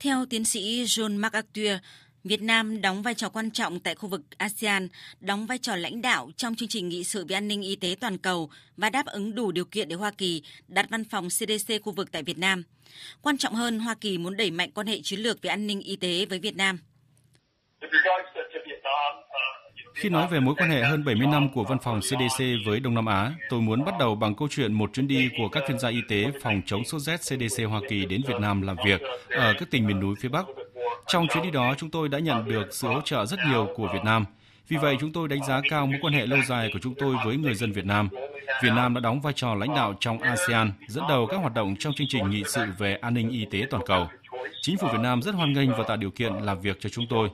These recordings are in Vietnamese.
Theo tiến sĩ John MacArthur, Việt Nam đóng vai trò quan trọng tại khu vực ASEAN, đóng vai trò lãnh đạo trong chương trình nghị sự về an ninh y tế toàn cầu và đáp ứng đủ điều kiện để Hoa Kỳ đặt văn phòng CDC khu vực tại Việt Nam. Quan trọng hơn, Hoa Kỳ muốn đẩy mạnh quan hệ chiến lược về an ninh y tế với Việt Nam. Khi nói về mối quan hệ hơn 70 năm của văn phòng CDC với Đông Nam Á, tôi muốn bắt đầu bằng câu chuyện một chuyến đi của các chuyên gia y tế phòng chống sốt rét CDC Hoa Kỳ đến Việt Nam làm việc ở các tỉnh miền núi phía Bắc. Trong chuyến đi đó, chúng tôi đã nhận được sự hỗ trợ rất nhiều của Việt Nam. Vì vậy, chúng tôi đánh giá cao mối quan hệ lâu dài của chúng tôi với người dân Việt Nam. Việt Nam đã đóng vai trò lãnh đạo trong ASEAN, dẫn đầu các hoạt động trong chương trình nghị sự về an ninh y tế toàn cầu. Chính phủ Việt Nam rất hoan nghênh và tạo điều kiện làm việc cho chúng tôi.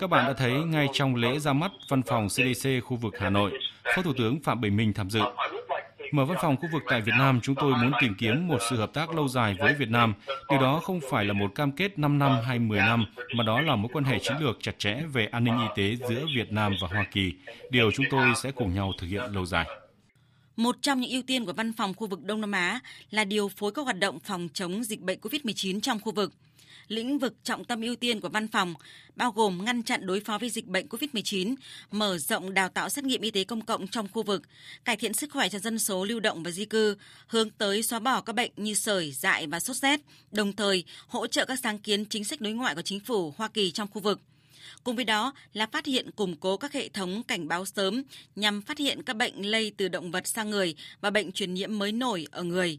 Các bạn đã thấy ngay trong lễ ra mắt văn phòng CDC khu vực Hà Nội, Phó Thủ tướng Phạm Bình Minh tham dự. Mở văn phòng khu vực tại Việt Nam, chúng tôi muốn tìm kiếm một sự hợp tác lâu dài với Việt Nam. Điều đó không phải là một cam kết 5 năm hay 10 năm, mà đó là mối quan hệ chiến lược chặt chẽ về an ninh y tế giữa Việt Nam và Hoa Kỳ. Điều chúng tôi sẽ cùng nhau thực hiện lâu dài. Một trong những ưu tiên của văn phòng khu vực Đông Nam Á là điều phối các hoạt động phòng chống dịch bệnh COVID-19 trong khu vực – lĩnh vực trọng tâm ưu tiên của văn phòng bao gồm ngăn chặn đối phó với dịch bệnh COVID-19, mở rộng đào tạo xét nghiệm y tế công cộng trong khu vực, cải thiện sức khỏe cho dân số lưu động và di cư, hướng tới xóa bỏ các bệnh như sởi, dại và sốt rét, đồng thời hỗ trợ các sáng kiến chính sách đối ngoại của chính phủ Hoa Kỳ trong khu vực. Cùng với đó là phát hiện củng cố các hệ thống cảnh báo sớm nhằm phát hiện các bệnh lây từ động vật sang người và bệnh truyền nhiễm mới nổi ở người.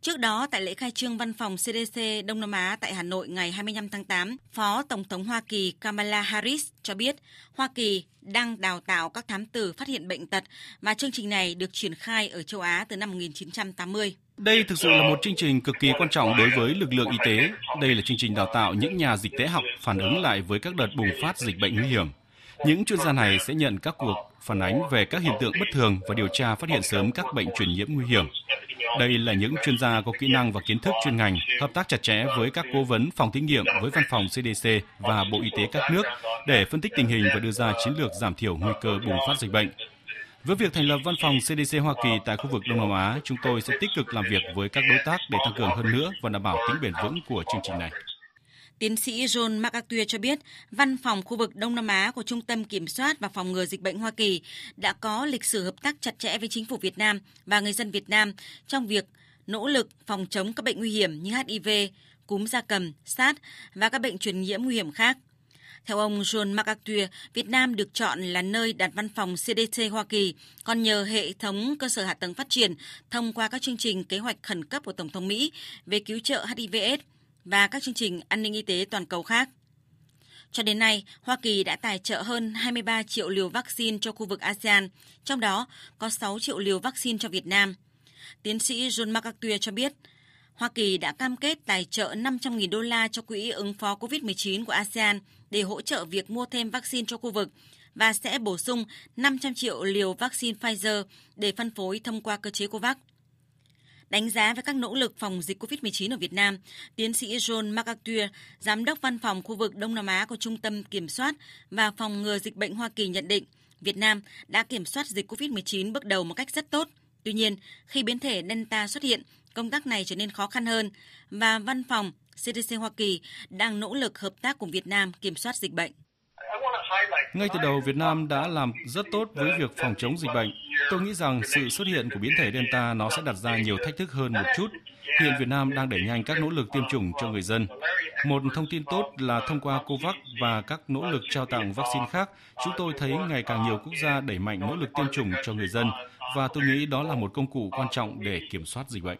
Trước đó, tại lễ khai trương văn phòng CDC Đông Nam Á tại Hà Nội ngày 25 tháng 8, Phó Tổng thống Hoa Kỳ Kamala Harris cho biết Hoa Kỳ đang đào tạo các thám tử phát hiện bệnh tật và chương trình này được triển khai ở châu Á từ năm 1980. Đây thực sự là một chương trình cực kỳ quan trọng đối với lực lượng y tế. Đây là chương trình đào tạo những nhà dịch tễ học phản ứng lại với các đợt bùng phát dịch bệnh nguy hiểm. Những chuyên gia này sẽ nhận các cuộc phản ánh về các hiện tượng bất thường và điều tra phát hiện sớm các bệnh truyền nhiễm nguy hiểm. Đây là những chuyên gia có kỹ năng và kiến thức chuyên ngành, hợp tác chặt chẽ với các cố vấn phòng thí nghiệm với văn phòng CDC và Bộ Y tế các nước để phân tích tình hình và đưa ra chiến lược giảm thiểu nguy cơ bùng phát dịch bệnh. Với việc thành lập văn phòng CDC Hoa Kỳ tại khu vực Đông Nam Á, chúng tôi sẽ tích cực làm việc với các đối tác để tăng cường hơn nữa và đảm bảo tính bền vững của chương trình này. Tiến sĩ John McArthur cho biết, văn phòng khu vực Đông Nam Á của Trung tâm Kiểm soát và Phòng ngừa Dịch bệnh Hoa Kỳ đã có lịch sử hợp tác chặt chẽ với chính phủ Việt Nam và người dân Việt Nam trong việc nỗ lực phòng chống các bệnh nguy hiểm như HIV, cúm da cầm, SARS và các bệnh truyền nhiễm nguy hiểm khác. Theo ông John MacArthur, Việt Nam được chọn là nơi đặt văn phòng CDC Hoa Kỳ, còn nhờ hệ thống cơ sở hạ tầng phát triển thông qua các chương trình kế hoạch khẩn cấp của Tổng thống Mỹ về cứu trợ HIV/AIDS và các chương trình an ninh y tế toàn cầu khác. Cho đến nay, Hoa Kỳ đã tài trợ hơn 23 triệu liều vaccine cho khu vực ASEAN, trong đó có 6 triệu liều vaccine cho Việt Nam. Tiến sĩ John McArthur cho biết, Hoa Kỳ đã cam kết tài trợ 500.000 đô la cho quỹ ứng phó COVID-19 của ASEAN để hỗ trợ việc mua thêm vaccine cho khu vực và sẽ bổ sung 500 triệu liều vaccine Pfizer để phân phối thông qua cơ chế COVAX. Đánh giá về các nỗ lực phòng dịch COVID-19 ở Việt Nam, tiến sĩ John MacArthur, giám đốc văn phòng khu vực Đông Nam Á của Trung tâm Kiểm soát và Phòng ngừa Dịch bệnh Hoa Kỳ nhận định, Việt Nam đã kiểm soát dịch COVID-19 bước đầu một cách rất tốt. Tuy nhiên, khi biến thể Delta xuất hiện, công tác này trở nên khó khăn hơn và văn phòng CDC Hoa Kỳ đang nỗ lực hợp tác cùng Việt Nam kiểm soát dịch bệnh. Ngay từ đầu, Việt Nam đã làm rất tốt với việc phòng chống dịch bệnh. Tôi nghĩ rằng sự xuất hiện của biến thể Delta nó sẽ đặt ra nhiều thách thức hơn một chút. Hiện Việt Nam đang đẩy nhanh các nỗ lực tiêm chủng cho người dân. Một thông tin tốt là thông qua COVAX và các nỗ lực trao tặng vaccine khác, chúng tôi thấy ngày càng nhiều quốc gia đẩy mạnh nỗ lực tiêm chủng cho người dân và tôi nghĩ đó là một công cụ quan trọng để kiểm soát dịch bệnh.